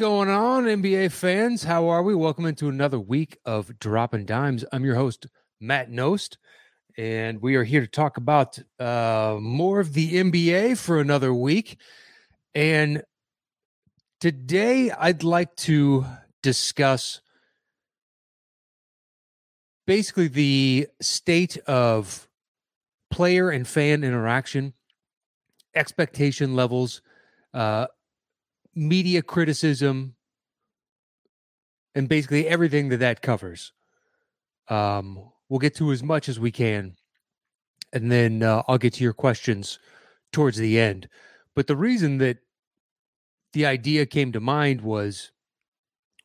Going on, NBA fans? How are we? Welcome into another week of Dropping Dimes. I'm your host, Matt Nost, and we are here to talk about uh, more of the NBA for another week. And today, I'd like to discuss basically the state of player and fan interaction, expectation levels, uh, media criticism, and basically everything that that covers. Um, we'll get to as much as we can, and then uh, I'll get to your questions towards the end. But the reason that the idea came to mind was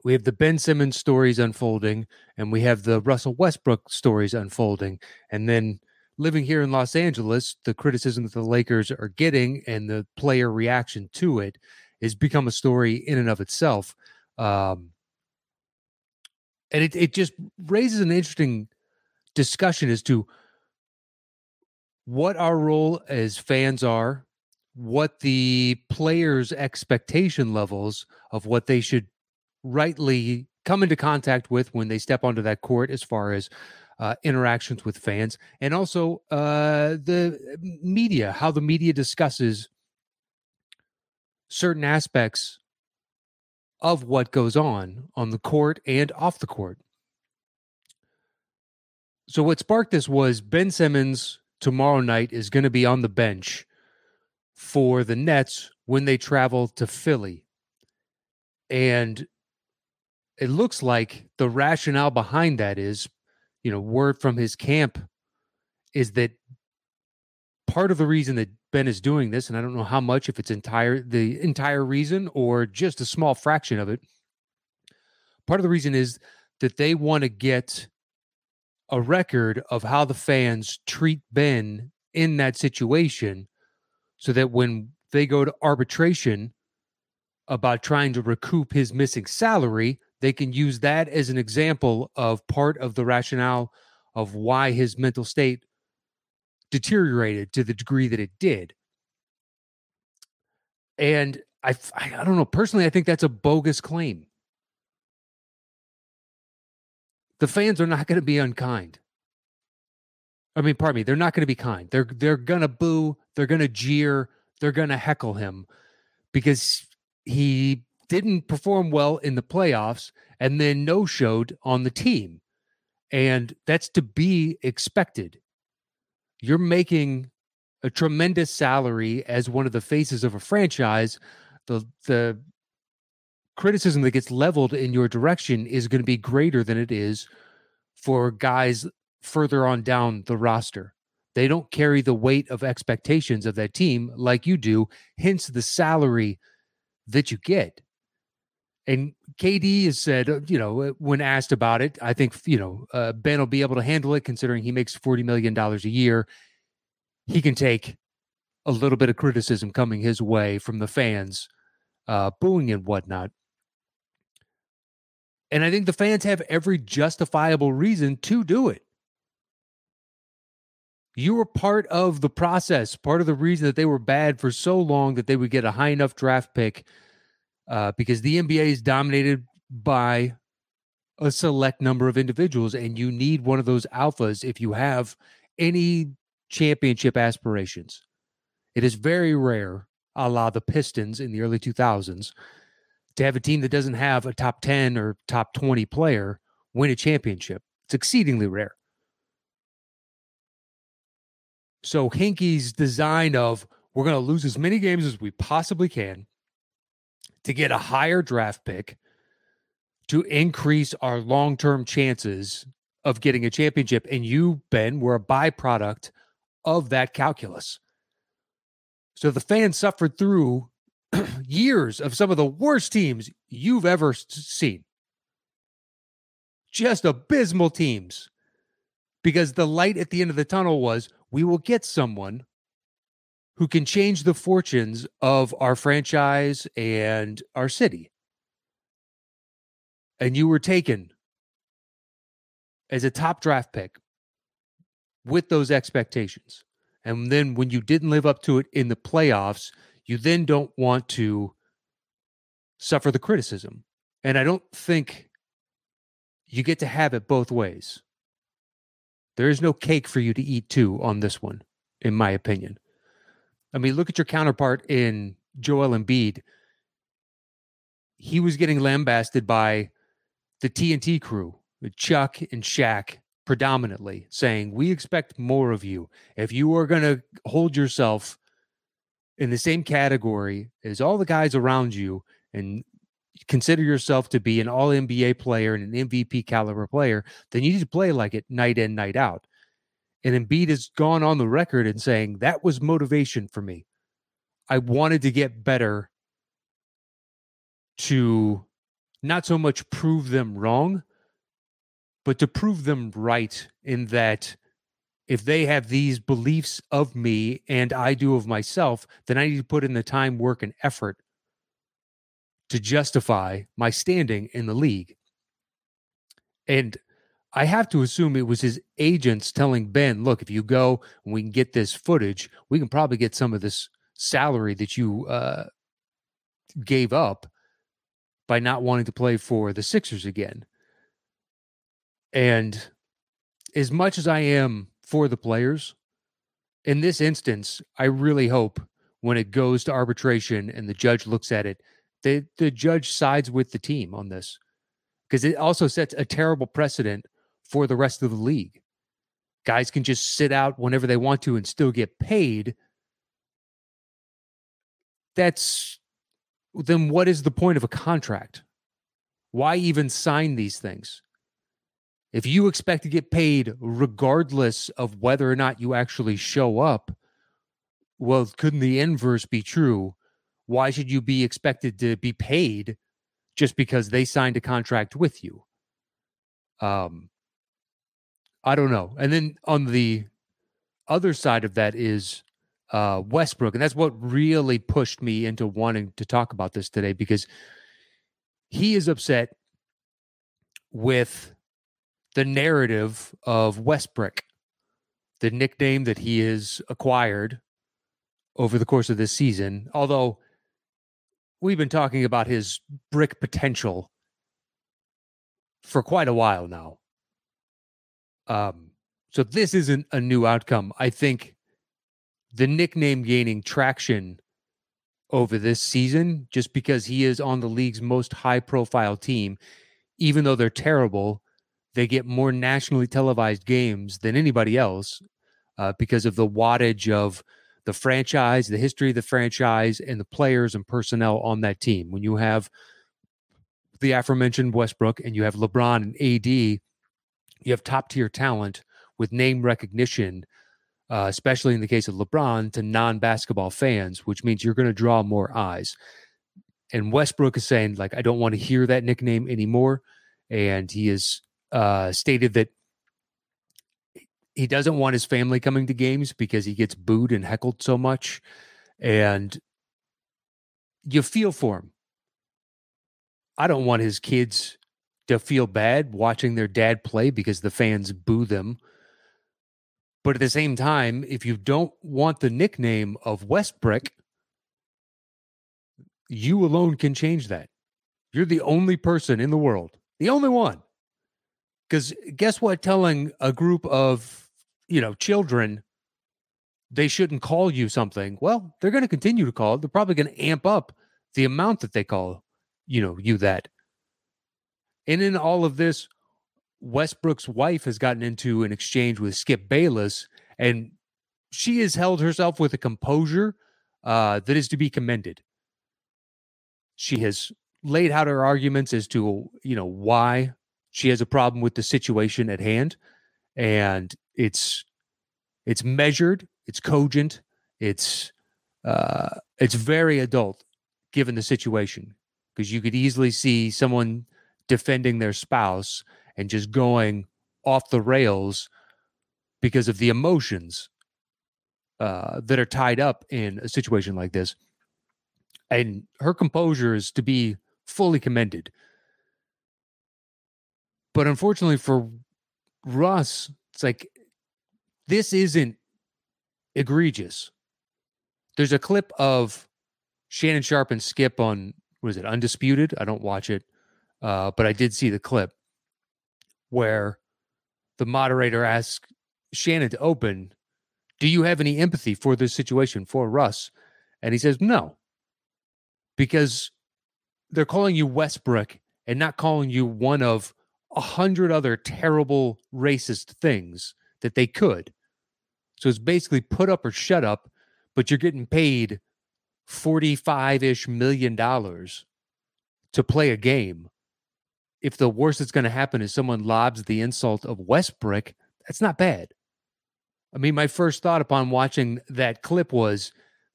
we have the Ben Simmons stories unfolding, and we have the Russell Westbrook stories unfolding, and then living here in Los Angeles, the criticism that the Lakers are getting and the player reaction to it has become a story in and of itself. Um, and it, it just raises an interesting discussion as to what our role as fans are, what the players' expectation levels of what they should rightly come into contact with when they step onto that court as far as uh, interactions with fans and also uh, the media, how the media discusses certain aspects of what goes on on the court and off the court. So, what sparked this was Ben Simmons tomorrow night is going to be on the bench for the Nets when they travel to Philly. And it looks like the rationale behind that is, you know, word from his camp is that part of the reason that Ben is doing this, and I don't know how much, if it's entire the entire reason or just a small fraction of it. Part of the reason is that they want to get a record of how the fans treat Ben in that situation so that when they go to arbitration about trying to recoup his missing salary, they can use that as an example of part of the rationale of why his mental state deteriorated to the degree that it did. And I, I don't know, personally, I think that's a bogus claim. The fans are not going to be unkind. I mean, pardon me, they're not going to be kind. They're they're going to boo, they're going to jeer, they're going to heckle him because he didn't perform well in the playoffs and then no showed on the team. And that's to be expected you're making a tremendous salary as one of the faces of a franchise. The the criticism that gets leveled in your direction is going to be greater than it is for guys further on down the roster. They don't carry the weight of expectations of that team like you do, hence the salary that you get. And KD has said, uh, you know, uh, when asked about it, I think, you know, uh, Ben will be able to handle it considering he makes $40 million a year. He can take a little bit of criticism coming his way from the fans, uh, booing and whatnot. And I think the fans have every justifiable reason to do it. You were part of the process, part of the reason that they were bad for so long that they would get a high enough draft pick uh, because the NBA is dominated by a select number of individuals, and you need one of those alphas if you have any championship aspirations. It is very rare, a la the Pistons in the early 2000s, to have a team that doesn't have a top 10 or top 20 player win a championship. It's exceedingly rare. So Hinkie's design of we're going to lose as many games as we possibly can to get a higher draft pick to increase our long term chances of getting a championship. And you, Ben, were a byproduct of that calculus. So the fans suffered through years of some of the worst teams you've ever seen. Just abysmal teams. Because the light at the end of the tunnel was we will get someone who can change the fortunes of our franchise and our city. And you were taken as a top draft pick with those expectations. And then when you didn't live up to it in the playoffs, you then don't want to suffer the criticism. And I don't think you get to have it both ways. There is no cake for you to eat too on this one, in my opinion. I mean, look at your counterpart in Joel Embiid. He was getting lambasted by the TNT crew, Chuck and Shaq predominantly, saying, We expect more of you. If you are going to hold yourself in the same category as all the guys around you and consider yourself to be an all NBA player and an MVP caliber player, then you need to play like it night in, night out. And Embiid has gone on the record and saying that was motivation for me. I wanted to get better to not so much prove them wrong, but to prove them right in that if they have these beliefs of me and I do of myself, then I need to put in the time, work, and effort to justify my standing in the league. And I have to assume it was his agents telling Ben, look, if you go and we can get this footage, we can probably get some of this salary that you uh, gave up by not wanting to play for the Sixers again. And as much as I am for the players, in this instance, I really hope when it goes to arbitration and the judge looks at it the the judge sides with the team on this because it also sets a terrible precedent for the rest of the league. Guys can just sit out whenever they want to and still get paid. That's then what is the point of a contract? Why even sign these things? If you expect to get paid regardless of whether or not you actually show up, well, couldn't the inverse be true? why should you be expected to be paid just because they signed a contract with you? Um, I don't know. And then on the other side of that is uh, Westbrook, and that's what really pushed me into wanting to talk about this today because he is upset with the narrative of Westbrick, the nickname that he has acquired over the course of this season. Although we've been talking about his brick potential for quite a while now. Um, so this isn't a new outcome. I think the nickname gaining traction over this season, just because he is on the league's most high profile team, even though they're terrible, they get more nationally televised games than anybody else uh, because of the wattage of the franchise, the history of the franchise, and the players and personnel on that team. When you have the aforementioned Westbrook and you have LeBron and AD, you have top tier talent with name recognition, uh, especially in the case of LeBron, to non basketball fans, which means you're going to draw more eyes. And Westbrook is saying, like, I don't want to hear that nickname anymore. And he has uh, stated that he doesn't want his family coming to games because he gets booed and heckled so much. And you feel for him. I don't want his kids to feel bad watching their dad play because the fans boo them. But at the same time, if you don't want the nickname of Westbrick, you alone can change that. You're the only person in the world, the only one. Because guess what? Telling a group of you know, children, they shouldn't call you something. Well, they're going to continue to call it. They're probably going to amp up the amount that they call, you know, you that. And in all of this, Westbrook's wife has gotten into an exchange with Skip Bayless, and she has held herself with a composure uh, that is to be commended. She has laid out her arguments as to, you know, why she has a problem with the situation at hand. And it's it's measured, it's cogent, it's uh, it's very adult given the situation because you could easily see someone defending their spouse and just going off the rails because of the emotions uh, that are tied up in a situation like this. And her composure is to be fully commended. But unfortunately for Russ, it's like this isn't egregious. There's a clip of Shannon Sharpe and Skip on was it undisputed? I don't watch it, uh, but I did see the clip where the moderator asked Shannon to open, "Do you have any empathy for this situation for Russ?" And he says, "No," because they're calling you Westbrick and not calling you one of a hundred other terrible racist things that they could. So it's basically put up or shut up, but you're getting paid 45 ish million dollars to play a game. If the worst that's going to happen is someone lobs the insult of Westbrick, that's not bad. I mean, my first thought upon watching that clip was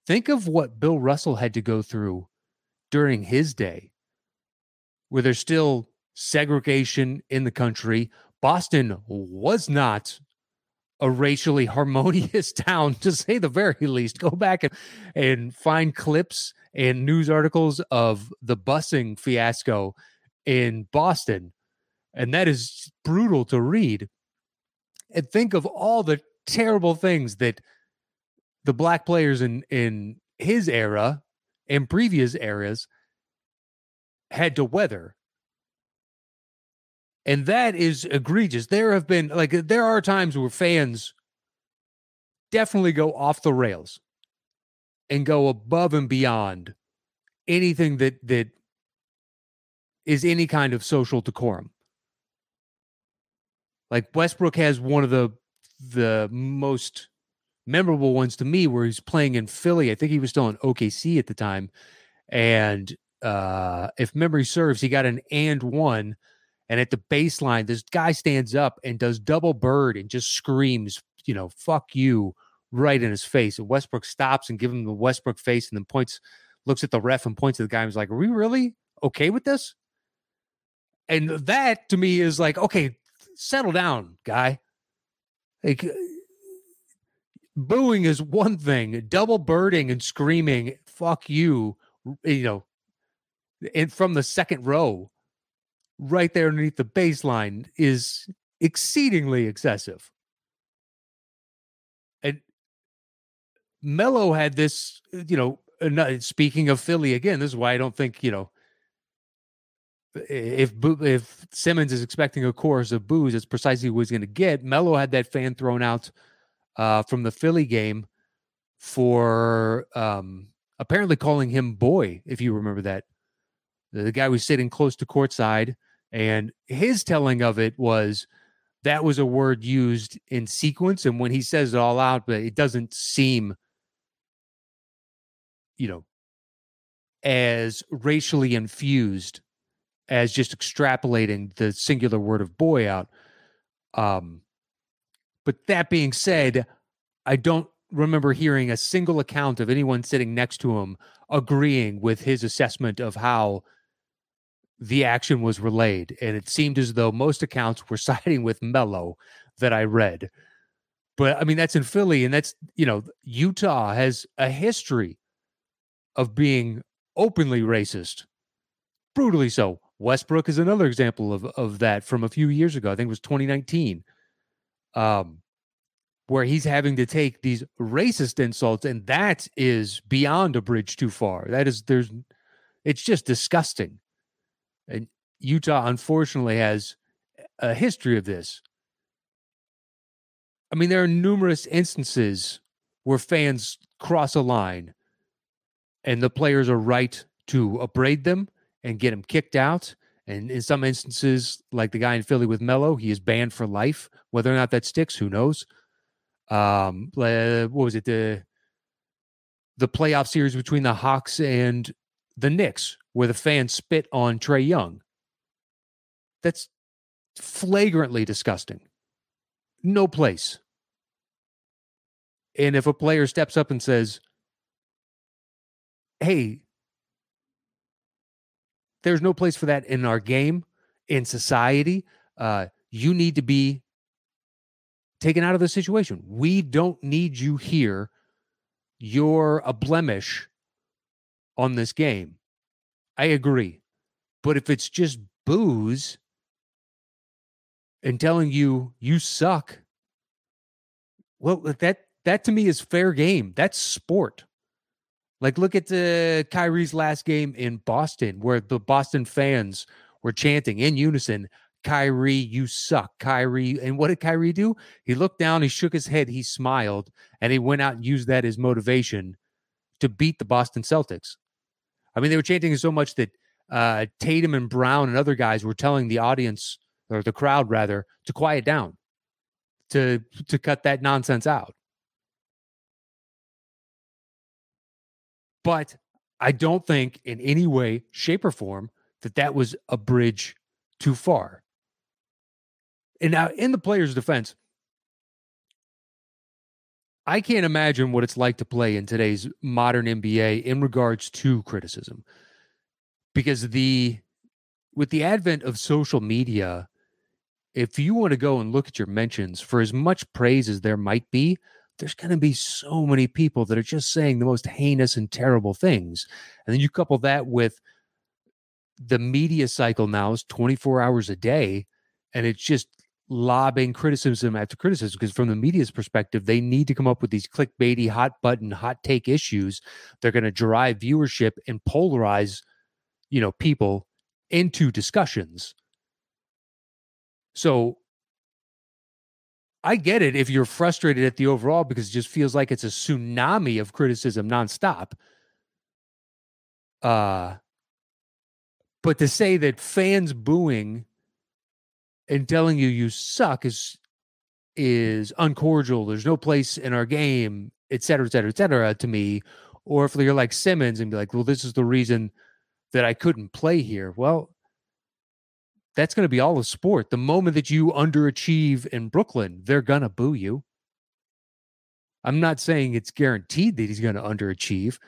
think of what Bill Russell had to go through during his day, where there's still segregation in the country. Boston was not a racially harmonious town, to say the very least. Go back and, and find clips and news articles of the busing fiasco in Boston. And that is brutal to read. And think of all the terrible things that the black players in, in his era and previous eras had to weather and that is egregious. There have been like there are times where fans definitely go off the rails and go above and beyond anything that that is any kind of social decorum. Like Westbrook has one of the the most memorable ones to me where he's playing in Philly. I think he was still in OKC at the time. And uh if memory serves, he got an and one and at the baseline, this guy stands up and does double bird and just screams, you know, fuck you right in his face. And Westbrook stops and gives him the Westbrook face and then points, looks at the ref and points at the guy and was like, Are we really okay with this? And that to me is like, okay, settle down, guy. Like uh, booing is one thing, double birding and screaming, fuck you, you know, and from the second row right there underneath the baseline is exceedingly excessive. And Melo had this, uh, you know, uh, speaking of Philly again, this is why I don't think, you know, if if Simmons is expecting a chorus of boos, it's precisely what he's going to get. Melo had that fan thrown out uh, from the Philly game for um, apparently calling him boy, if you remember that. The, the guy was sitting close to courtside and his telling of it was that was a word used in sequence. And when he says it all out, but it doesn't seem, you know, as racially infused as just extrapolating the singular word of boy out. Um, but that being said, I don't remember hearing a single account of anyone sitting next to him agreeing with his assessment of how the action was relayed, and it seemed as though most accounts were siding with Melo that I read. But I mean, that's in Philly, and that's you know, Utah has a history of being openly racist, brutally so. Westbrook is another example of of that from a few years ago. I think it was 2019, um, where he's having to take these racist insults, and that is beyond a bridge too far. That is, there's, it's just disgusting. And Utah, unfortunately, has a history of this. I mean, there are numerous instances where fans cross a line and the players are right to upbraid them and get him kicked out. And in some instances, like the guy in Philly with Melo, he is banned for life. Whether or not that sticks, who knows? Um, what was it? The the playoff series between the Hawks and the Knicks, where the fans spit on Trae Young. That's flagrantly disgusting. No place. And if a player steps up and says, hey, there's no place for that in our game, in society, uh, you need to be taken out of the situation. We don't need you here. You're a blemish on this game. I agree. But if it's just boos and telling you you suck, well, that that to me is fair game. That's sport. Like, look at the Kyrie's last game in Boston, where the Boston fans were chanting in unison, Kyrie, you suck, Kyrie. And what did Kyrie do? He looked down, he shook his head, he smiled, and he went out and used that as motivation to beat the Boston Celtics. I mean, they were chanting so much that uh, Tatum and Brown and other guys were telling the audience or the crowd rather to quiet down, to to cut that nonsense out. But I don't think in any way, shape, or form that that was a bridge too far. And now, in the player's defense, I can't imagine what it's like to play in today's modern NBA in regards to criticism. Because the with the advent of social media, if you want to go and look at your mentions for as much praise as there might be, there's going to be so many people that are just saying the most heinous and terrible things. And then you couple that with the media cycle now is 24 hours a day, and it's just lobbing criticism after criticism because from the media's perspective they need to come up with these clickbaity hot button hot take issues they're going to drive viewership and polarize you know people into discussions so I get it if you're frustrated at the overall because it just feels like it's a tsunami of criticism nonstop. Uh but to say that fans booing and telling you you suck is is uncordial. There's no place in our game, et cetera, et cetera, et cetera, to me. Or if you're like Simmons and be like, well, this is the reason that I couldn't play here. Well, that's going to be all of sport. The moment that you underachieve in Brooklyn, they're going to boo you. I'm not saying it's guaranteed that he's going to underachieve,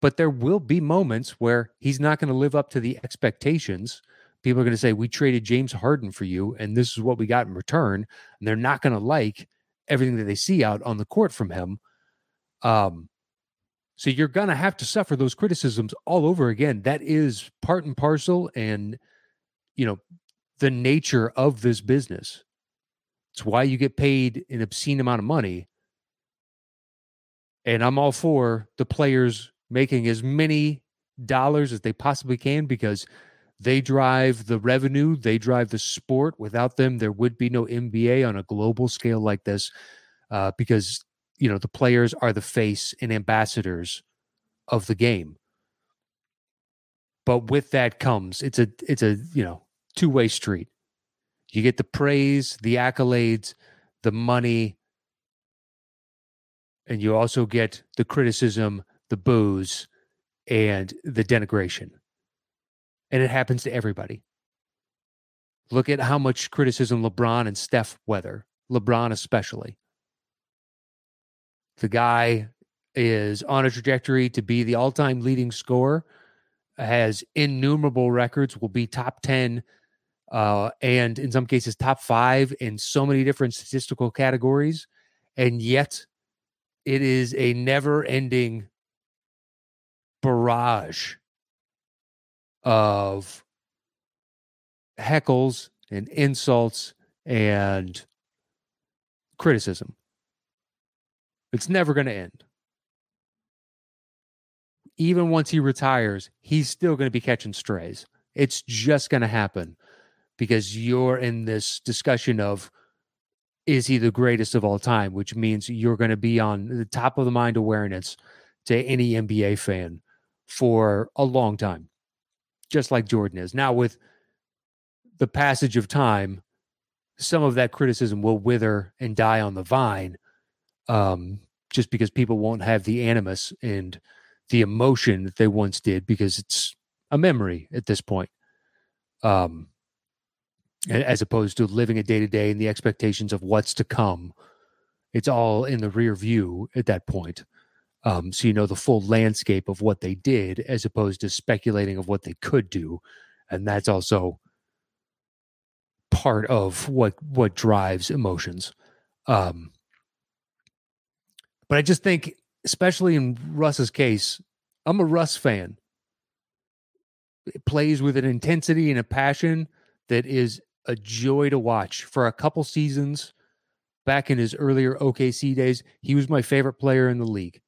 but there will be moments where he's not going to live up to the expectations people are going to say, We traded James Harden for you, and this is what we got in return. And they're not going to like everything that they see out on the court from him. Um, so you're going to have to suffer those criticisms all over again. That is part and parcel and, you know, the nature of this business. It's why you get paid an obscene amount of money. And I'm all for the players making as many dollars as they possibly can because they drive the revenue, they drive the sport. Without them, there would be no NBA on a global scale like this uh, because, you know, the players are the face and ambassadors of the game. But with that comes it's a it's a you know two way street. You get the praise, the accolades, the money, and you also get the criticism, the boos, and the denigration and it happens to everybody. Look at how much criticism LeBron and Steph weather, LeBron especially. The guy is on a trajectory to be the all time leading scorer, has innumerable records, will be top 10, uh, and in some cases, top five in so many different statistical categories. And yet, it is a never ending barrage of heckles and insults and criticism. It's never going to end. Even once he retires, he's still going to be catching strays. It's just going to happen because you're in this discussion of is he the greatest of all time, which means you're going to be on the top of the mind awareness to any NBA fan for a long time just like Jordan is. Now, with the passage of time, some of that criticism will wither and die on the vine um, just because people won't have the animus and the emotion that they once did because it's a memory at this point. Um, as opposed to living a day to day and the expectations of what's to come. It's all in the rear view at that point. Um, so you know the full landscape of what they did as opposed to speculating of what they could do. And that's also part of what what drives emotions. Um, but I just think, especially in Russ's case, I'm a Russ fan. It plays with an intensity and a passion that is a joy to watch. For a couple seasons back in his earlier OKC days, he was my favorite player in the league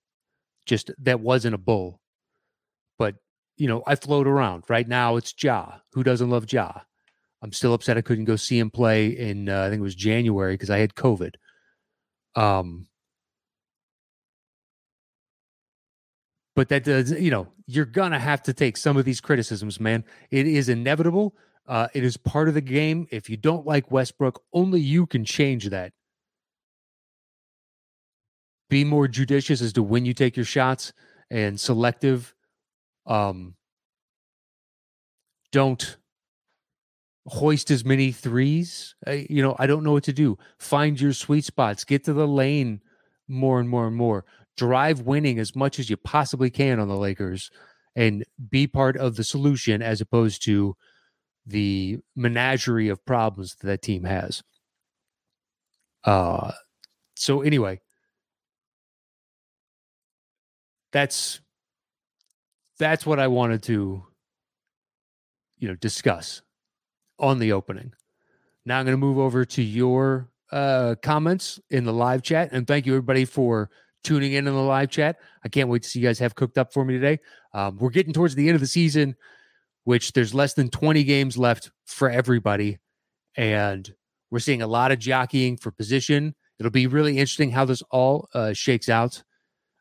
just that wasn't a bull. But, you know, I float around. Right now, it's Ja. Who doesn't love Ja? I'm still upset I couldn't go see him play in uh, I think it was January because I had COVID. Um, but that does you know you're gonna have to take some of these criticisms, man. It is inevitable. Uh, it is part of the game. If you don't like Westbrick, only you can change that. Be more judicious as to when you take your shots and selective. Um, don't hoist as many threes. I, you know, I don't know what to do. Find your sweet spots. Get to the lane more and more and more. Drive winning as much as you possibly can on the Lakers and be part of the solution as opposed to the menagerie of problems that, that team has. Uh so anyway, that's that's what I wanted to you know discuss on the opening. Now I'm going to move over to your uh, comments in the live chat, and thank you everybody for tuning in in the live chat. I can't wait to see you guys have cooked up for me today. Um, we're getting towards the end of the season, which there's less than 20 games left for everybody, and we're seeing a lot of jockeying for position. It'll be really interesting how this all uh, shakes out,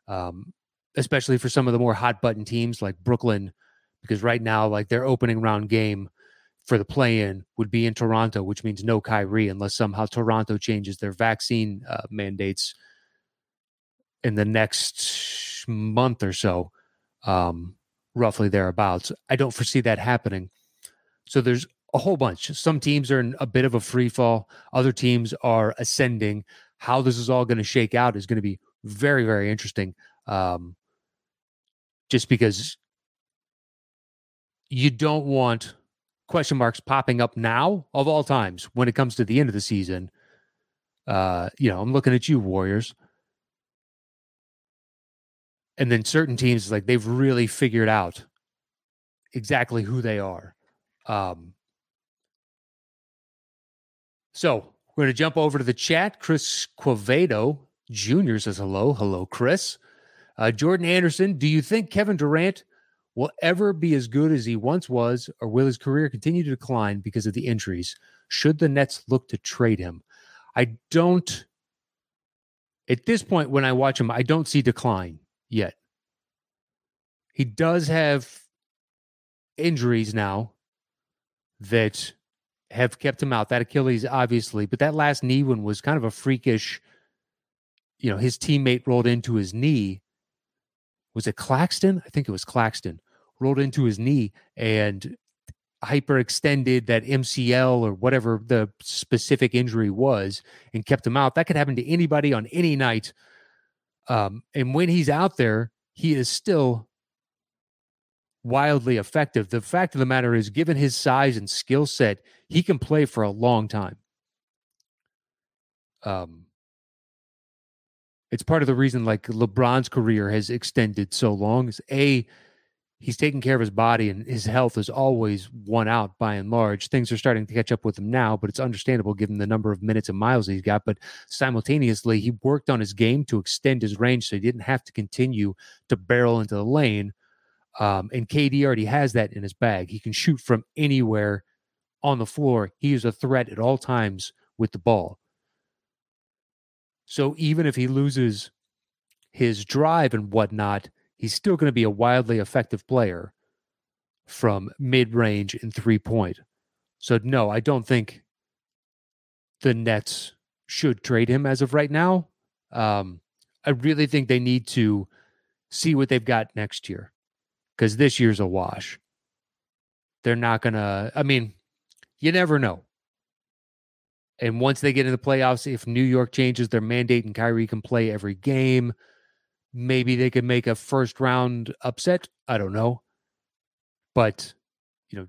um, especially for some of the more hot button teams like Brooklyn, because right now, like their opening round game for the play-in would be in Toronto, which means no Kyrie unless somehow Toronto changes their vaccine uh, mandates in the next month or so, um, roughly thereabouts. I don't foresee that happening. So there's a whole bunch. Some teams are in a bit of a free fall. Other teams are ascending. How this is all going to shake out is going to be very, very interesting. Um, just because you don't want question marks popping up now of all times when it comes to the end of the season. Uh, you know, I'm looking at you, Warriors. And then certain teams, like they've really figured out exactly who they are. Um, so we're going to jump over to the chat. Chris Quavedo Jr. says hello. Hello, Chris. Uh, Jordan Anderson, do you think Kevin Durant will ever be as good as he once was, or will his career continue to decline because of the injuries? Should the Nets look to trade him? I don't, at this point, when I watch him, I don't see decline yet. He does have injuries now that have kept him out. That Achilles, obviously, but that last knee one was kind of a freakish. You know, his teammate rolled into his knee was it Claxton? I think it was Claxton, rolled into his knee and hyperextended that MCL or whatever the specific injury was and kept him out. That could happen to anybody on any night. Um, and when he's out there, he is still wildly effective. The fact of the matter is, given his size and skill set, he can play for a long time. Um, it's part of the reason like LeBron's career has extended so long is a he's taking care of his body and his health is always won out by and large. Things are starting to catch up with him now, but it's understandable given the number of minutes and miles he's got. But simultaneously, he worked on his game to extend his range so he didn't have to continue to barrel into the lane. Um, and KD already has that in his bag. He can shoot from anywhere on the floor. He is a threat at all times with the ball. So even if he loses his drive and whatnot, he's still going to be a wildly effective player from mid range and three point. So, no, I don't think the Nets should trade him as of right now. Um, I really think they need to see what they've got next year because this year's a wash. They're not going to, I mean, you never know. And once they get in the playoffs, if New York changes their mandate and Kyrie can play every game, maybe they could make a first round upset. I don't know. But, you know,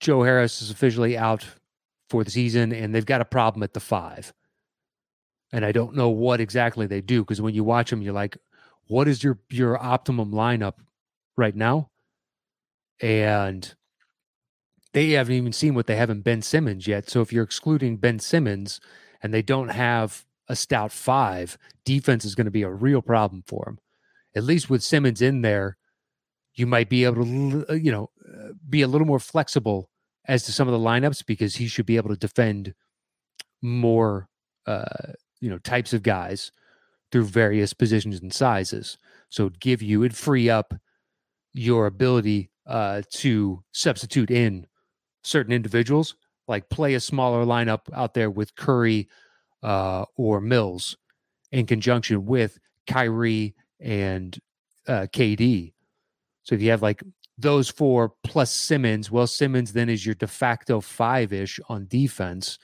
Joe Harris is officially out for the season and they've got a problem at the five. And I don't know what exactly they do because when you watch them, you're like, what is your your optimum lineup right now? And they haven't even seen what they have in Ben Simmons yet. So if you're excluding Ben Simmons and they don't have a stout five, defense is going to be a real problem for them. At least with Simmons in there, you might be able to, uh, you know, uh, be a little more flexible as to some of the lineups because he should be able to defend more, uh, you know, types of guys through various positions and sizes. So it'd give you, it'd free up your ability uh, to substitute in certain individuals, like play a smaller lineup out there with Curry uh, or Mills in conjunction with Kyrie and uh, KD. So if you have like those four plus Simmons, well, Simmons then is your de facto five ish on defense.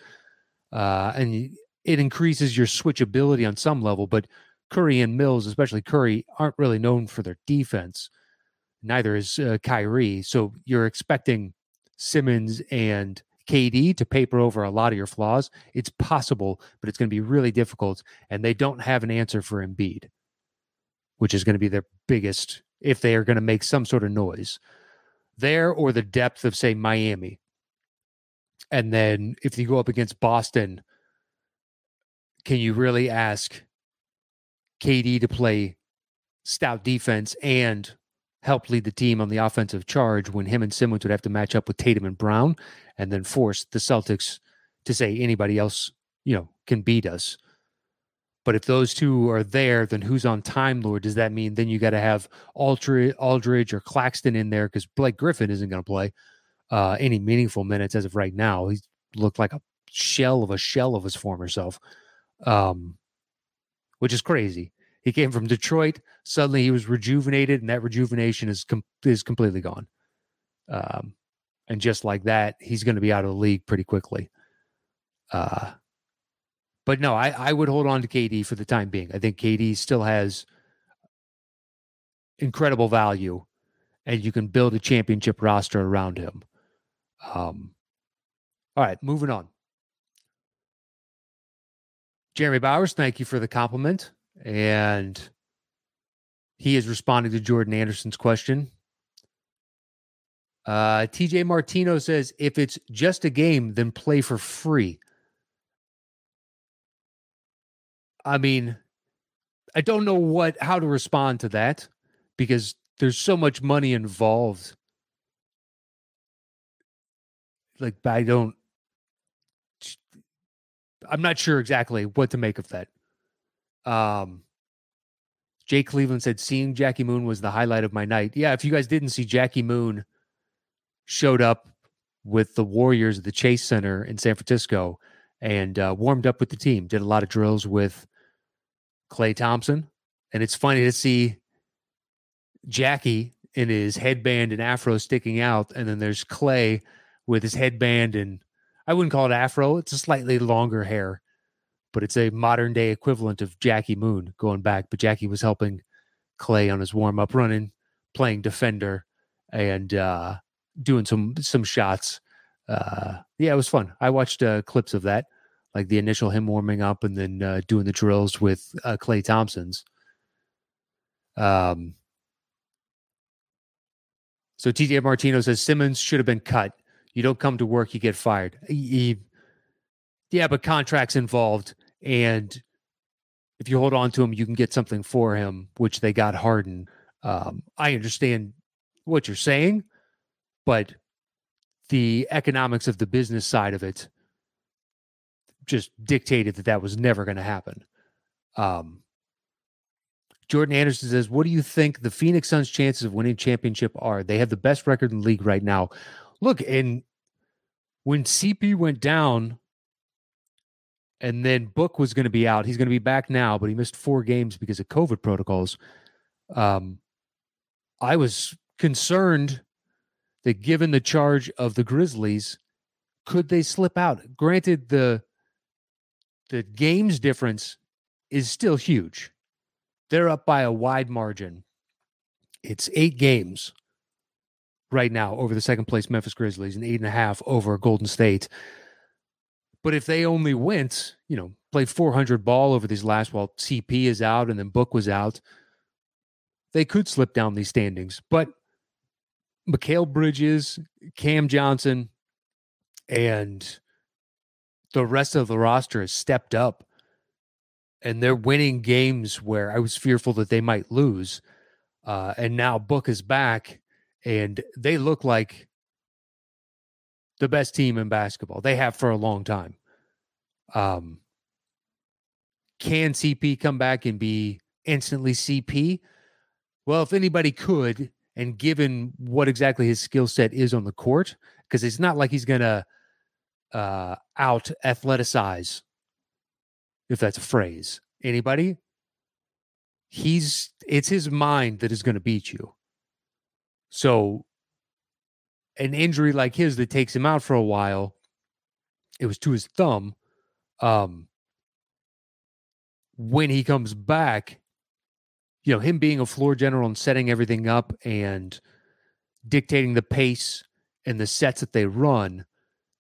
Uh, and it increases your switchability on some level, but Curry and Mills, especially Curry, aren't really known for their defense. Neither is uh, Kyrie. So you're expecting Simmons and KD to paper over a lot of your flaws. It's possible, but it's going to be really difficult. And they don't have an answer for Embiid, which is going to be their biggest if they are going to make some sort of noise there or the depth of, say, Miami. And then if you go up against Boston, can you really ask KD to play stout defense and help lead the team on the offensive charge when him and Simmons would have to match up with Tatum and Brown and then force the Celtics to say anybody else, you know, can beat us. But if those two are there, then who's on Time Lord? Does that mean then you got to have Aldridge, Aldridge or Claxton in there because Blake Griffin isn't going to play uh, any meaningful minutes as of right now? He looked like a shell of a shell of his former self, um, which is crazy. He came from Detroit. Suddenly, he was rejuvenated, and that rejuvenation is com- is completely gone. Um, and just like that, he's going to be out of the league pretty quickly. Uh, but no, I, I would hold on to KD for the time being. I think KD still has incredible value, and you can build a championship roster around him. Um, all right, moving on. Jeremy Bowers, thank you for the compliment. And he is responding to Jordan Anderson's question. Uh, TJ Martino says, if it's just a game, then play for free. I mean, I don't know what how to respond to that because there's so much money involved. Like I don't I'm not sure exactly what to make of that. Um, Jay Cleveland said, seeing Jackie Moon was the highlight of my night. Yeah, if you guys didn't see, Jackie Moon showed up with the Warriors at the Chase Center in San Francisco and uh, warmed up with the team, did a lot of drills with Klay Thompson. And it's funny to see Jackie in his headband and afro sticking out. And then there's Klay with his headband and I wouldn't call it afro, it's a slightly longer hair but it's a modern day equivalent of Jackie Moon going back. But Jackie was helping Klay on his warm up running, playing defender, and uh, doing some some shots. Uh, yeah, it was fun. I watched uh, clips of that, like the initial him warming up and then uh, doing the drills with uh, Klay Thompson's. Um. So TJ Martino says Simmons should have been cut. You don't come to work, you get fired. He, yeah, but contracts involved. And if you hold on to him, you can get something for him, which they got Harden. Um, I understand what you're saying, but the economics of the business side of it just dictated that that was never going to happen. Um, Jordan Anderson says, "What do you think the Phoenix Suns' chances of winning championship are? They have the best record in the league right now. Look, and when CP went down, and then Book was going to be out. He's going to be back now, but he missed four games because of COVID protocols. Um, I was concerned that given the charge of the Grizzlies, could they slip out? Granted, the the games difference is still huge. They're up by a wide margin. It's eight games right now over the second place Memphis Grizzlies and eight and a half over Golden State. But if they only went, you know, played 400 ball over these last, while CP is out and then Book was out, they could slip down these standings. But Mikal Bridges, Cam Johnson, and the rest of the roster has stepped up and they're winning games where I was fearful that they might lose. Uh, and now Book is back, and they look like the best team in basketball. They have for a long time. Um, can CP come back and be instantly CP? Well, if anybody could, and given what exactly his skill set is on the court, because it's not like he's going to uh, out athleticize, if that's a phrase. Anybody? He's it's his mind that is going to beat you. So, an injury like his that takes him out for a while, it was to his thumb. Um, when he comes back, you know, him being a floor general and setting everything up and dictating the pace and the sets that they run,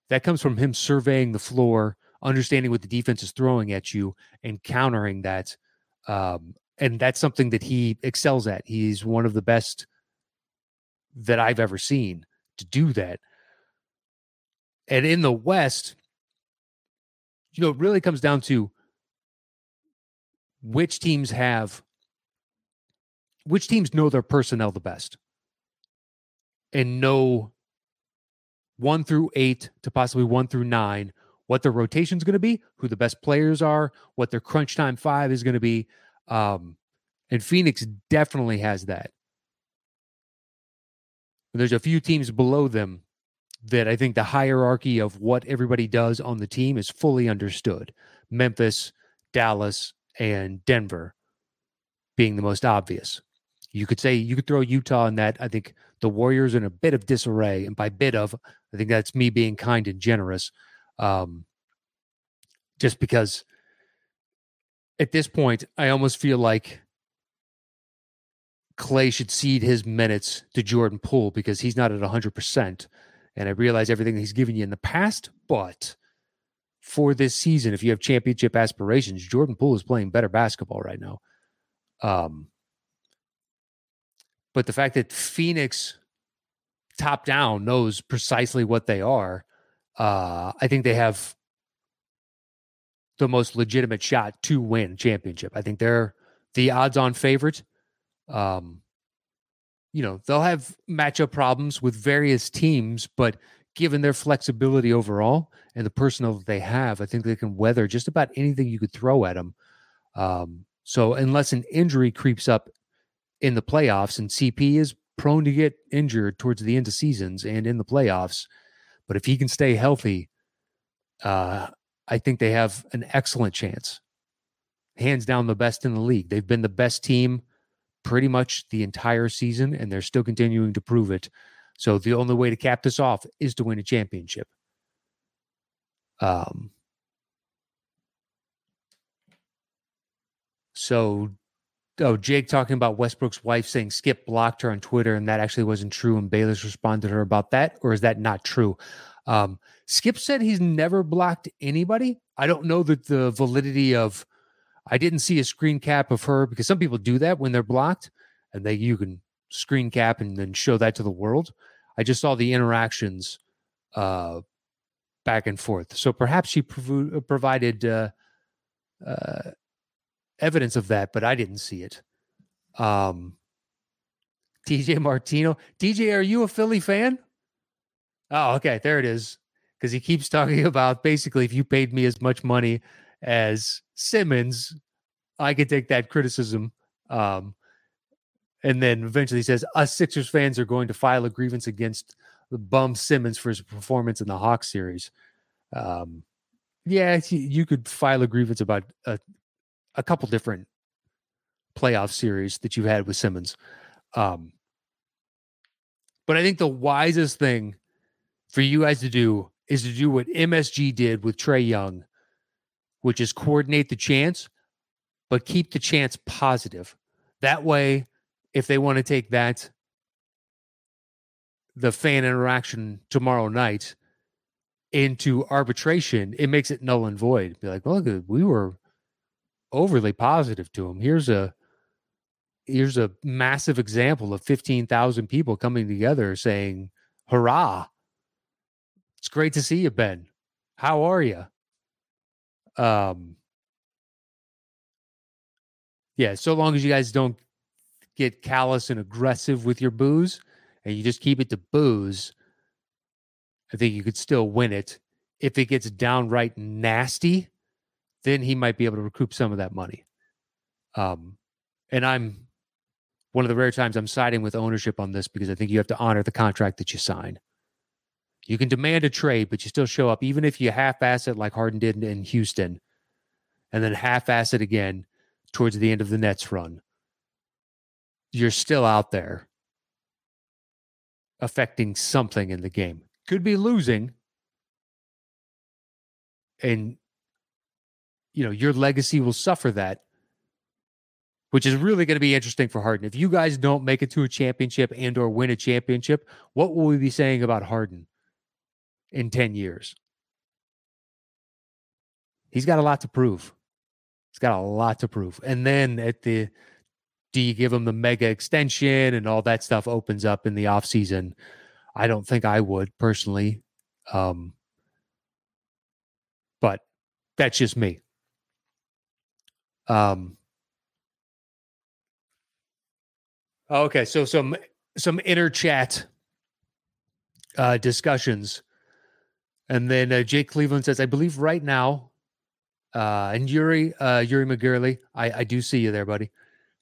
that comes from him surveying the floor, understanding what the defense is throwing at you, and countering that. Um, and that's something that he excels at. He's one of the best that I've ever seen to do that. And in the West, you know, it really comes down to which teams have which teams know their personnel the best and know one through eight to possibly one through nine what their rotation is going to be, who the best players are, what their crunch time five is going to be. Um, and Phoenix definitely has that. There's a few teams below them that I think the hierarchy of what everybody does on the team is fully understood. Memphis, Dallas, and Denver being the most obvious. You could say you could throw Utah in that. I think the Warriors in a bit of disarray, and by bit of, I think that's me being kind and generous. Um, just because at this point, I almost feel like Klay should cede his minutes to Jordan Poole because he's not at 100%. And I realize everything he's given you in the past, but for this season, if you have championship aspirations, Jordan Poole is playing better basketball right now. Um, but the fact that Phoenix, top down, knows precisely what they are, uh, I think they have the most legitimate shot to win championship. I think they're the odds-on favorite. Um, you know, they'll have matchup problems with various teams, but given their flexibility overall and the personnel that they have, I think they can weather just about anything you could throw at them. Um, so unless an injury creeps up in the playoffs, and CP is prone to get injured towards the end of seasons and in the playoffs, but if he can stay healthy, uh, I think they have an excellent chance. Hands down, the best in the league. They've been the best team pretty much the entire season, and they're still continuing to prove it so the only way to cap this off is to win a championship. Um, so, oh, Jake talking about Westbrook's wife saying Skip blocked her on Twitter, and that actually wasn't true. And Bayless responded to her about that, or is that not true? Um, Skip said he's never blocked anybody. I don't know that the validity of. I didn't see a screen cap of her because some people do that when they're blocked, and they you can screen cap and then show that to the world. I just saw the interactions uh, back and forth. So perhaps she prov- uh, provided uh, uh, evidence of that, but I didn't see it. Um, DJ Martino. DJ, are you a Philly fan? Oh, okay. There it is. Because he keeps talking about basically if you paid me as much money as Simmons, I could take that criticism. Um, and then eventually he says us Sixers fans are going to file a grievance against the bum Simmons for his performance in the Hawks series. Um, yeah, you could file a grievance about a, a couple different playoff series that you've had with Simmons. Um, but I think the wisest thing for you guys to do is to do what MSG did with Trae Young, which is coordinate the chance, but keep the chance positive. That way, if they want to take that the fan interaction tomorrow night into arbitration, it makes it null and void. Be like, well, look, we were overly positive to him. Here's a here's a massive example of 15,000 people coming together saying, hurrah. It's great to see you, Ben. How are you? Um, yeah, so long as you guys don't get callous and aggressive with your boos and you just keep it to boos, I think you could still win it. If it gets downright nasty, then he might be able to recoup some of that money. Um, and I'm one of the rare times I'm siding with ownership on this because I think you have to honor the contract that you sign. You can demand a trade, but you still show up, even if you half ass it like Harden did in Houston, and then half ass it again towards the end of the Nets run. You're still out there affecting something in the game. Could be losing. And, you know, your legacy will suffer that, which is really going to be interesting for Harden. If you guys don't make it to a championship and or win a championship, what will we be saying about Harden in 10 years? He's got a lot to prove. He's got a lot to prove. And then at the do you give him the mega extension and all that stuff opens up in the offseason? I don't think I would personally. Um, but that's just me. Um, okay, so some some inner chat uh, discussions, and then uh, Jake Cleveland says, "I believe right now uh, and Yuri, uh, Yuri McGurley, I, I do see you there, buddy.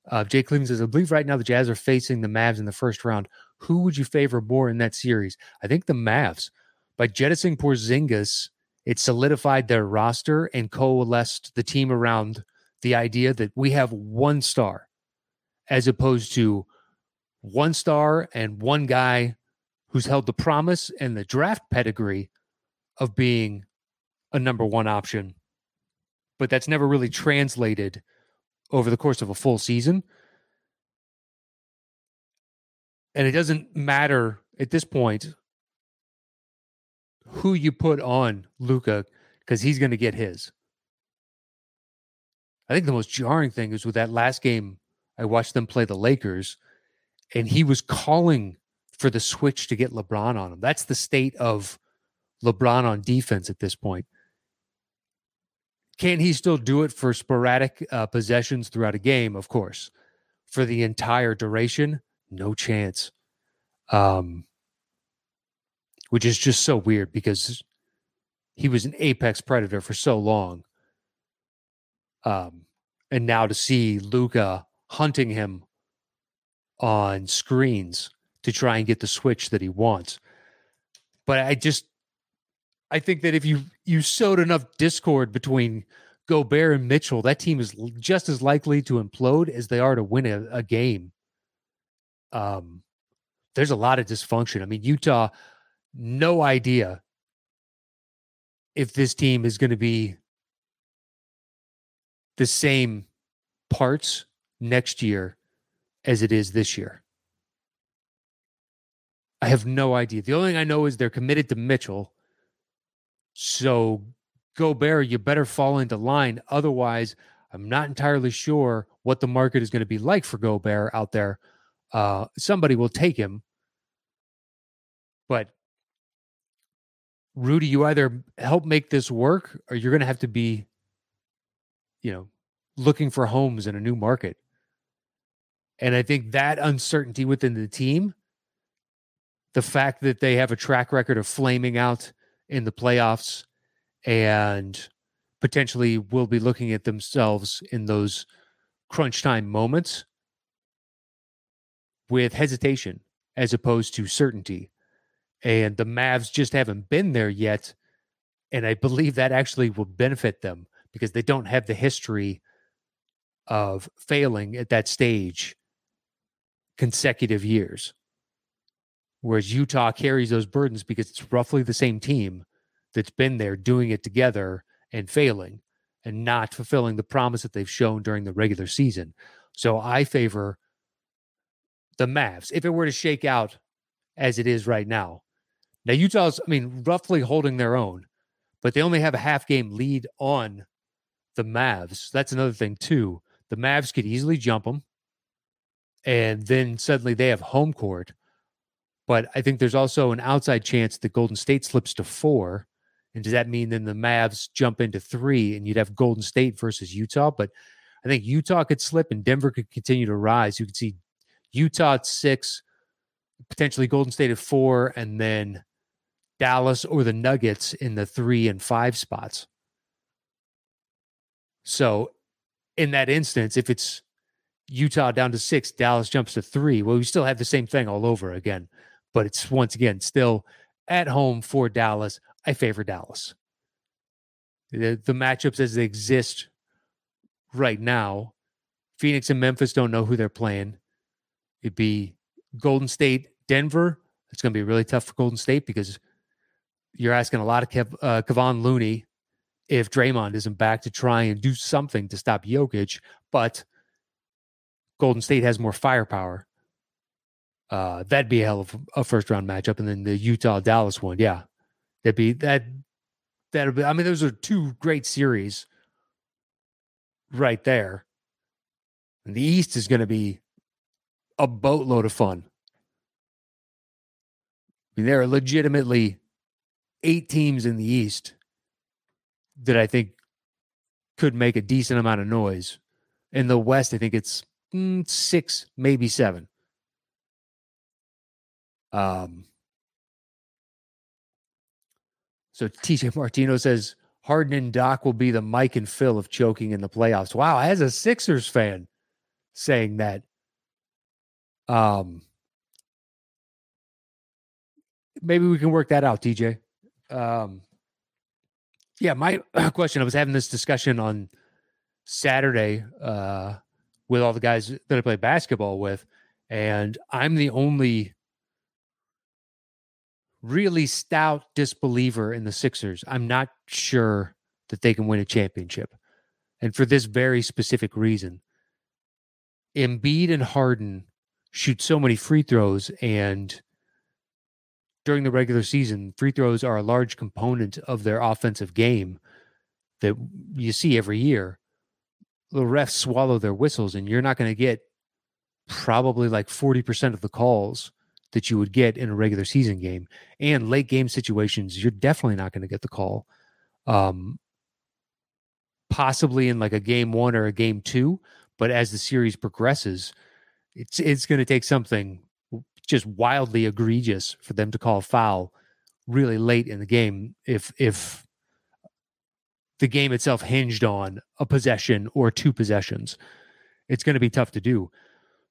Uh, Jay Cleveland says, I believe right now the Jazz are facing the Mavs in the first round. Who would you favor more in that series? I think the Mavs. By jettisoning Porzingis, it solidified their roster and coalesced the team around the idea that we have one star as opposed to one star and one guy who's held the promise and the draft pedigree of being a number one option but that's never really translated over the course of a full season. And it doesn't matter at this point who you put on Luka because he's going to get his. I think the most jarring thing is with that last game, I watched them play the Lakers, and he was calling for the switch to get LeBron on him. That's the state of LeBron on defense at this point. Can he still do it for sporadic uh, possessions throughout a game? Of course. For the entire duration, no chance. Um, which is just so weird because he was an apex predator for so long. Um, and now to see Luka hunting him on screens to try and get the switch that he wants. But I just I think that if you you sowed enough discord between Gobert and Mitchell, that team is just as likely to implode as they are to win a, a game. Um, there's a lot of dysfunction. I mean, Utah, no idea if this team is going to be the same parts next year as it is this year. I have no idea. The only thing I know is they're committed to Mitchell so, Gobert, you better fall into line. Otherwise, I'm not entirely sure what the market is going to be like for Gobert out there. Uh, somebody will take him. But, Rudy, you either help make this work or you're going to have to be, you know, looking for homes in a new market. And I think that uncertainty within the team, the fact that they have a track record of flaming out in the playoffs and potentially will be looking at themselves in those crunch time moments with hesitation as opposed to certainty. And the Mavs just haven't been there yet. And I believe that actually will benefit them because they don't have the history of failing at that stage consecutive years. Whereas Utah carries those burdens because it's roughly the same team that's been there doing it together and failing and not fulfilling the promise that they've shown during the regular season. So I favor the Mavs if it were to shake out as it is right now. Now, Utah's, I mean, roughly holding their own, but they only have a half game lead on the Mavs. That's another thing, too. The Mavs could easily jump them, and then suddenly they have home court but I think there's also an outside chance that Golden State slips to four. And does that mean then the Mavs jump into three and you'd have Golden State versus Utah? But I think Utah could slip and Denver could continue to rise. You could see Utah at six, potentially Golden State at four, and then Dallas or the Nuggets in the three and five spots. So, in that instance, if it's Utah down to six, Dallas jumps to three, well, we still have the same thing all over again. But it's once again still at home for Dallas. I favor Dallas. The, the matchups as they exist right now, Phoenix and Memphis don't know who they're playing. It'd be Golden State, Denver. It's going to be really tough for Golden State because you're asking a lot of Kev, uh, Kevon Looney if Draymond isn't back to try and do something to stop Jokic, but Golden State has more firepower. Uh, that'd be a hell of a first round matchup, and then the Utah Dallas one, yeah, that'd be that. That'd be. I mean, those are two great series right there. And the East is going to be a boatload of fun. I mean, there are legitimately eight teams in the East that I think could make a decent amount of noise. In the West, I think it's mm, six, maybe seven. Um, so TJ Martino says Harden and Doc will be the Mike and Phil of choking in the playoffs. Wow, as a Sixers fan saying that. Um, maybe we can work that out, TJ. Um, yeah, my question I was having this discussion on Saturday uh, with all the guys that I play basketball with, and I'm the only really stout disbeliever in the Sixers. I'm not sure that they can win a championship. And for this very specific reason. Embiid and Harden shoot so many free throws and during the regular season, free throws are a large component of their offensive game that you see every year. The refs swallow their whistles, and you're not going to get probably like 40% of the calls that you would get in a regular season game. And late game situations, you're definitely not going to get the call. Um, possibly in like a game one or a game two, but as the series progresses, it's it's going to take something just wildly egregious for them to call a foul really late in the game if if the game itself hinged on a possession or two possessions. It's going to be tough to do.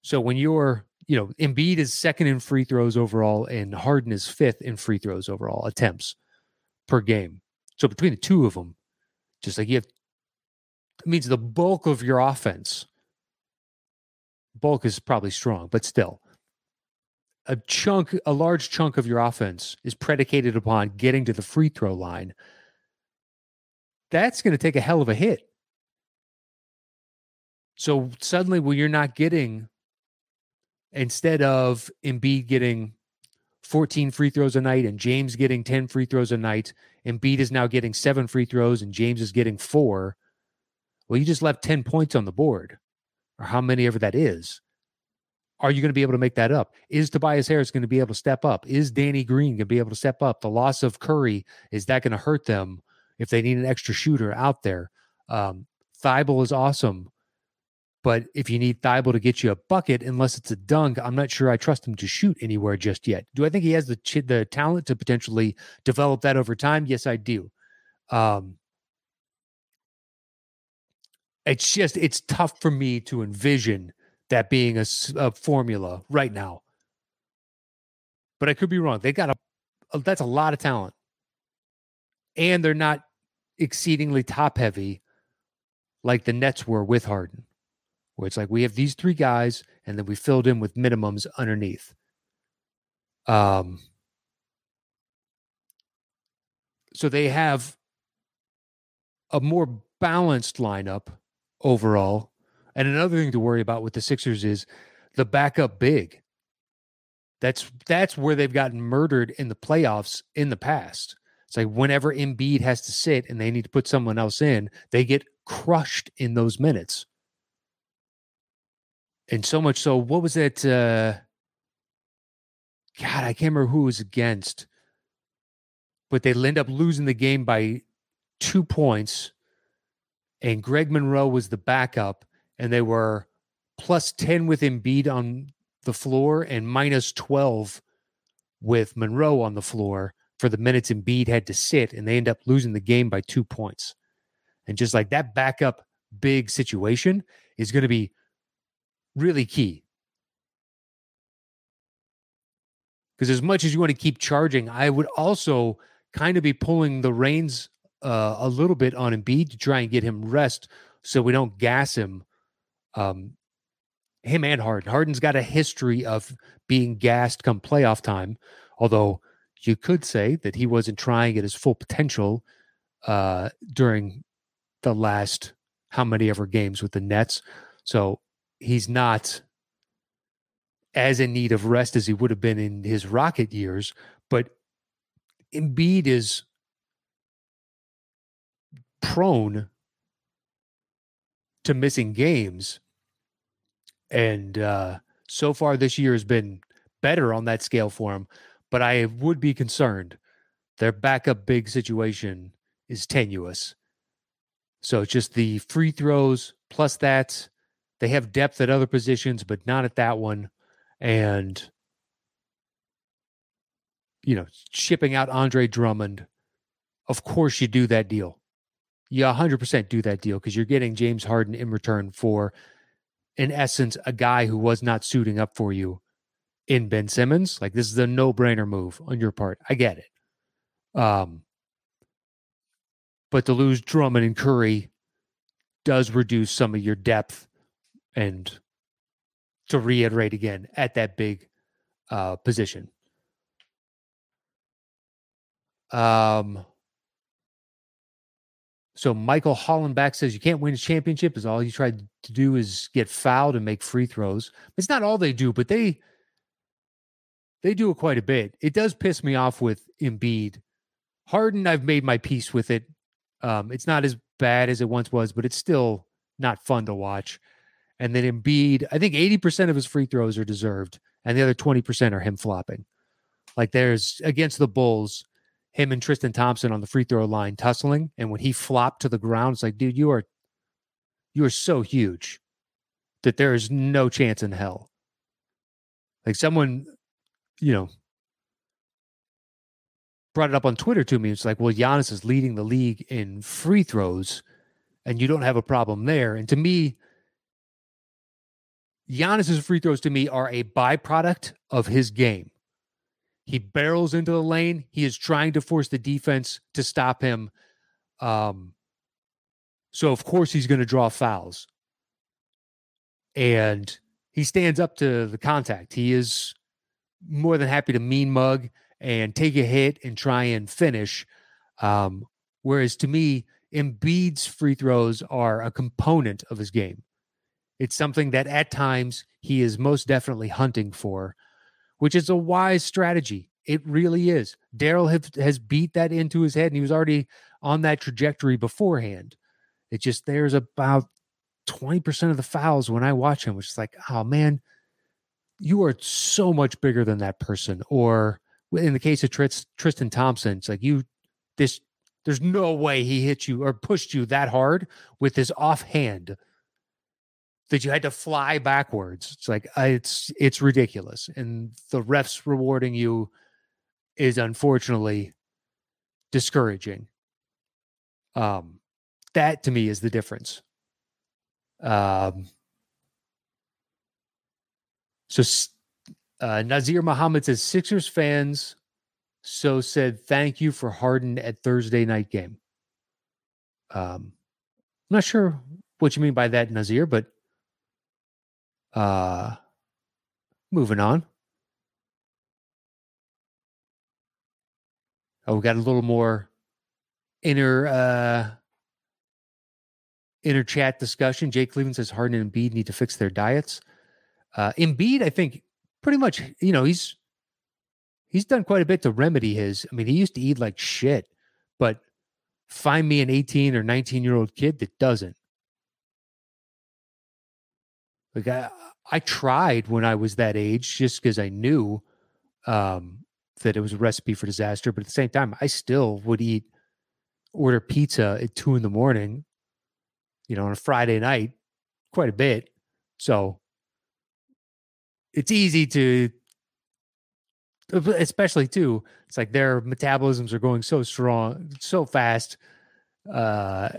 So when you're, you know, Embiid is second in free throws overall and Harden is fifth in free throws overall attempts per game. So between the two of them, just like you have, it means the bulk of your offense, bulk is probably strong, but still, a chunk, a large chunk of your offense is predicated upon getting to the free throw line, that's going to take a hell of a hit. So suddenly, when you're not getting, instead of Embiid getting 14 free throws a night and James getting 10 free throws a night, Embiid is now getting seven free throws and James is getting four. Well, you just left 10 points on the board, or how many ever that is. Are you going to be able to make that up? Is Tobias Harris going to be able to step up? Is Danny Green going to be able to step up? The loss of Curry, is that going to hurt them if they need an extra shooter out there? Um, Thybulle is awesome. But if you need Thybulle to get you a bucket, unless it's a dunk, I'm not sure I trust him to shoot anywhere just yet. Do I think he has the ch- the talent to potentially develop that over time? Yes, I do. Um, it's just it's tough for me to envision that being a, a formula right now. But I could be wrong. They got a, a that's a lot of talent, and they're not exceedingly top heavy like the Nets were with Harden, where it's like we have these three guys, and then we filled in with minimums underneath. Um, so they have a more balanced lineup overall and another thing to worry about with the Sixers is the backup big. That's that's where they've gotten murdered in the playoffs in the past. It's like whenever Embiid has to sit and they need to put someone else in, they get crushed in those minutes. And so much so, what was it? Uh, God, I can't remember who was against, but they end up losing the game by two points. And Greg Monroe was the backup, and they were plus 10 with Embiid on the floor and minus 12 with Monroe on the floor for the minutes Embiid had to sit, and they end up losing the game by two points. And just like that backup big situation is going to be really key. Because as much as you want to keep charging, I would also kind of be pulling the reins uh, a little bit on Embiid to try and get him rest so we don't gas him. Um, him and Harden. Harden's got a history of being gassed come playoff time, although you could say that he wasn't trying at his full potential uh, during the last how many ever games with the Nets. So he's not as in need of rest as he would have been in his Rocket years. But Embiid is prone to missing games. And uh, so far this year has been better on that scale for him. But I would be concerned. Their backup big situation is tenuous. So just the free throws plus that. They have depth at other positions, but not at that one. And, you know, shipping out Andre Drummond, of course you do that deal. You 100% do that deal because you're getting James Harden in return for, in essence, a guy who was not suiting up for you in Ben Simmons. Like, this is a no brainer move on your part. I get it. Um, but to lose Drummond and Curry does reduce some of your depth. And to reiterate again, at that big uh, position. Um, so Michael Hollenbach says you can't win a championship is all you try to do is get fouled and make free throws. It's not all they do, but they they do it quite a bit. It does piss me off with Embiid. Harden, I've made my peace with it. Um, it's not as bad as it once was, but it's still not fun to watch. And then Embiid, I think 80% of his free throws are deserved, and the other 20% are him flopping. Like there's against the Bulls, him and Tristan Thompson on the free throw line tussling, and when he flopped to the ground, it's like, dude, you are you are so huge that there is no chance in hell. Like someone, you know, brought it up on Twitter to me. It's like, well, Giannis is leading the league in free throws, and you don't have a problem there. And to me, Giannis's free throws to me are a byproduct of his game. He barrels into the lane. He is trying to force the defense to stop him. Um, so of course he's going to draw fouls, and he stands up to the contact. He is more than happy to mean mug and take a hit and try and finish. Um, whereas to me, Embiid's free throws are a component of his game. It's something that at times he is most definitely hunting for, which is a wise strategy. It really is. Daryl has beat that into his head, and he was already on that trajectory beforehand. It just there's about 20% of the fouls when I watch him, which is like, oh man, you are so much bigger than that person. Or in the case of Trist, Tristan Thompson, it's like you this there's no way he hit you or pushed you that hard with his offhand that you had to fly backwards. It's like uh, it's it's ridiculous, and the refs rewarding you is unfortunately discouraging. Um, that to me is the difference. Um, so uh, Nazir Muhammad says Sixers fans so said thank you for Harden at Thursday night game. Um, I'm not sure what you mean by that, Nazir, but uh, moving on. Oh, we got a little more inner uh, inner chat discussion. Jake Cleveland says Harden and Embiid need to fix their diets. Uh, Embiid, I think, pretty much, you know, he's he's done quite a bit to remedy his. I mean, he used to eat like shit, but find me an 18 or 19 year old kid that doesn't. Like I, I tried when I was that age just because I knew um, that it was a recipe for disaster. But at the same time, I still would eat, order pizza at two in the morning, you know, on a Friday night, quite a bit. So it's easy to especially too it's like their metabolisms are going so strong so fast uh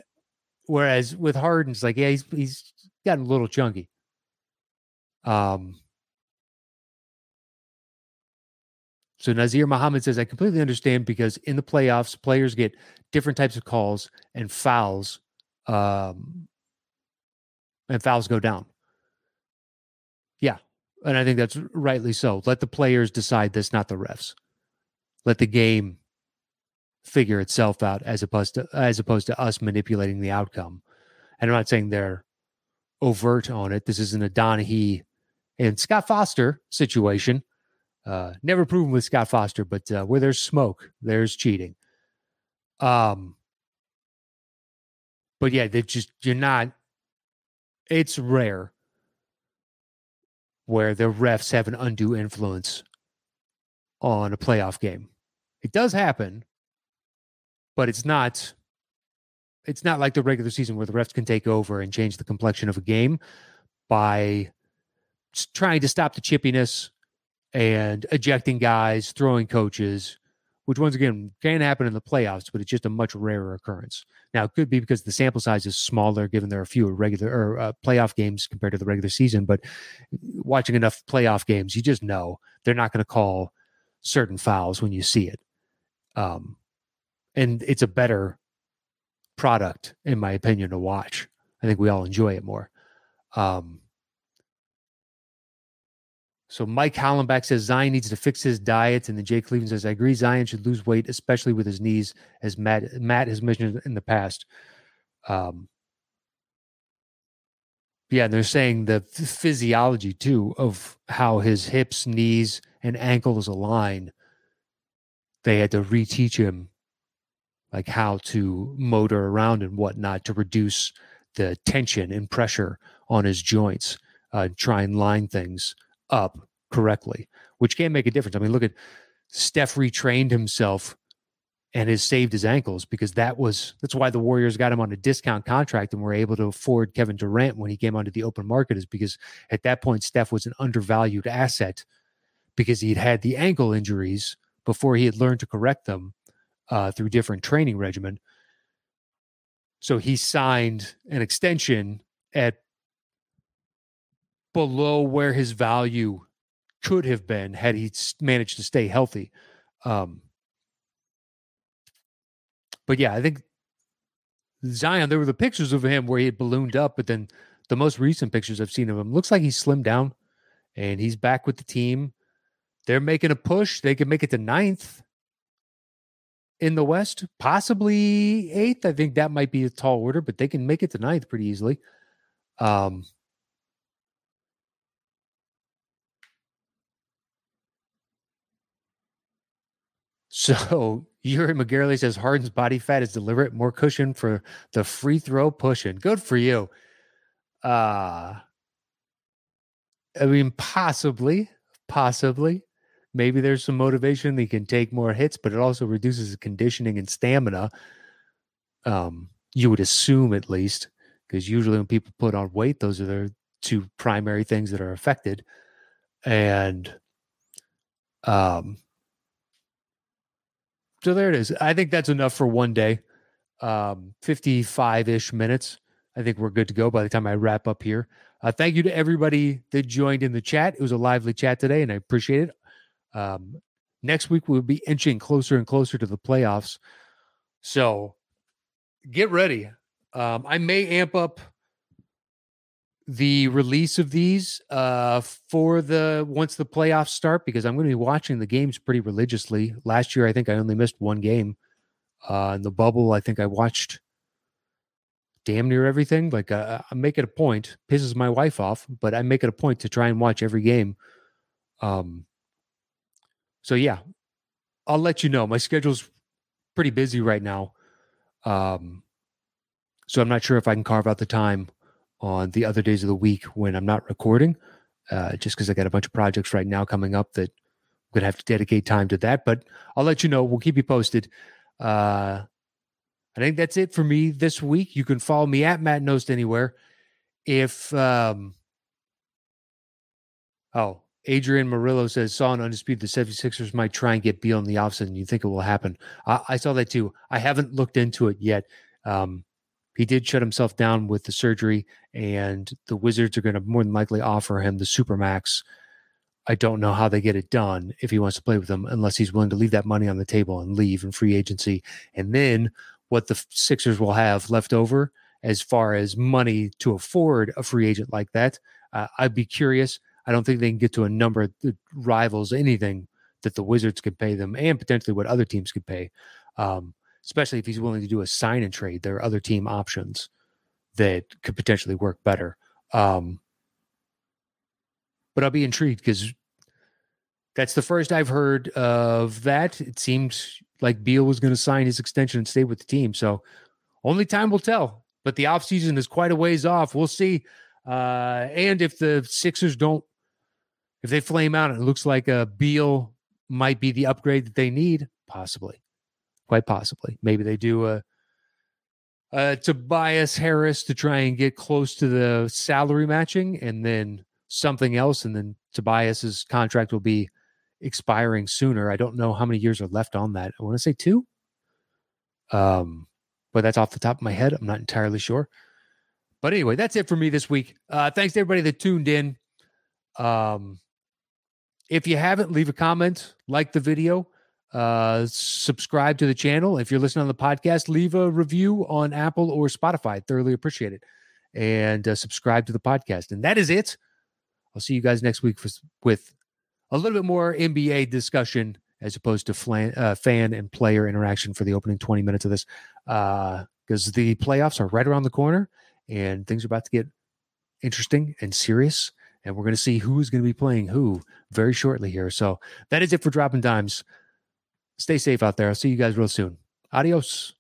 whereas with harden's like yeah he's he's gotten a little chunky um so nazir muhammad says i completely understand because in the playoffs players get different types of calls and fouls um and fouls go down yeah and I think that's rightly so. Let the players decide this, not the refs. Let the game figure itself out as opposed to as opposed to us manipulating the outcome. And I'm not saying they're overt on it. This isn't a Donaghy and Scott Foster situation. Uh, never proven with Scott Foster, but uh, where there's smoke, there's cheating. Um, but yeah, they just you're not. It's rare where the refs have an undue influence on a playoff game. It does happen, but it's not it's not like the regular season where the refs can take over and change the complexion of a game by trying to stop the chippiness and ejecting guys, throwing coaches, which once again can happen in the playoffs, but it's just a much rarer occurrence. Now, it could be because the sample size is smaller, given there are fewer regular or uh, playoff games compared to the regular season. But watching enough playoff games, you just know they're not going to call certain fouls when you see it. Um, and it's a better product, in my opinion, to watch. I think we all enjoy it more. Um, so Mike Hollenbach says Zion needs to fix his diet, and then Jay Cleveland says I agree Zion should lose weight, especially with his knees, as Matt Matt has mentioned in the past. Um, yeah, they're saying the physiology too of how his hips, knees, and ankles align. They had to reteach him like how to motor around and whatnot to reduce the tension and pressure on his joints, uh, try and line things up correctly, which can make a difference. I mean, look at Steph retrained himself and has saved his ankles because that was that's why the Warriors got him on a discount contract and were able to afford Kevin Durant when he came onto the open market is because at that point Steph was an undervalued asset because he'd had the ankle injuries before he had learned to correct them uh, through different training regimen. So he signed an extension at below where his value could have been had he managed to stay healthy. Um, but yeah, I think Zion, there were the pictures of him where he had ballooned up, but then the most recent pictures I've seen of him looks like he's slimmed down and he's back with the team. They're making a push. They could make it to ninth in the West, possibly eighth. I think that might be a tall order, but they can make it to ninth pretty easily. Um, So Yuri McGarley says Harden's body fat is deliberate, more cushion for the free throw pushing. Good for you. Uh I mean, possibly, possibly. Maybe there's some motivation. He can take more hits, but it also reduces his conditioning and stamina. Um, you would assume at least, because usually when people put on weight, those are the two primary things that are affected. And um so there it is. I think that's enough for one day. Um, 55 ish minutes. I think we're good to go by the time I wrap up here. Uh, thank you to everybody that joined in the chat. It was a lively chat today, and I appreciate it. Um, next week, we'll be inching closer and closer to the playoffs. So get ready. Um, I may amp up the release of these uh, for the once the playoffs start because I'm going to be watching the games pretty religiously. Last year, I think I only missed one game. Uh, in the bubble, I think I watched damn near everything. Like uh, I make it a point, pisses my wife off, but I make it a point to try and watch every game. Um, so yeah, I'll let you know. My schedule's pretty busy right now. Um, so I'm not sure if I can carve out the time on the other days of the week when I'm not recording, uh, just because I got a bunch of projects right now coming up that I'm going to have to dedicate time to that. But I'll let you know. We'll keep you posted. Uh, I think that's it for me this week. You can follow me at Matt Knost anywhere. If, um, oh, Adrian Murillo says, saw an undisputed the 76ers might try and get Beal in the offseason. You think it will happen? I, I, saw that too. I haven't looked into it yet. Um, he did shut himself down with the surgery, and the Wizards are going to more than likely offer him the Supermax. I don't know how they get it done if he wants to play with them, unless he's willing to leave that money on the table and leave in free agency. And then what the Sixers will have left over as far as money to afford a free agent like that, uh, I'd be curious. I don't think they can get to a number that rivals anything that the Wizards could pay them and potentially what other teams could pay. Um, especially if he's willing to do a sign and trade. There are other team options that could potentially work better. Um, but I'll be intrigued because that's the first I've heard of that. It seems like Beal was going to sign his extension and stay with the team. So only time will tell. But the offseason is quite a ways off. We'll see. Uh, and if the Sixers don't, if they flame out it looks like a Beal might be the upgrade that they need, possibly quite possibly. Maybe they do a, a Tobias Harris to try and get close to the salary matching, and then something else, and then Tobias's contract will be expiring sooner. I don't know how many years are left on that. I want to say two. Um, but that's off the top of my head. I'm not entirely sure. But anyway, that's it for me this week. Uh, thanks to everybody that tuned in. Um, if you haven't, leave a comment, like the video. Uh, subscribe to the channel. If you're listening on the podcast, leave a review on Apple or Spotify. Thoroughly appreciate it. And uh, subscribe to the podcast. And that is it. I'll see you guys next week for, with a little bit more NBA discussion as opposed to flan, uh, fan and player interaction for the opening 20 minutes of this. Uh, because uh, the playoffs are right around the corner and things are about to get interesting and serious. And we're going to see who's going to be playing who very shortly here. So that is it for Dropping Dimes. Stay safe out there. I'll see you guys real soon. Adios.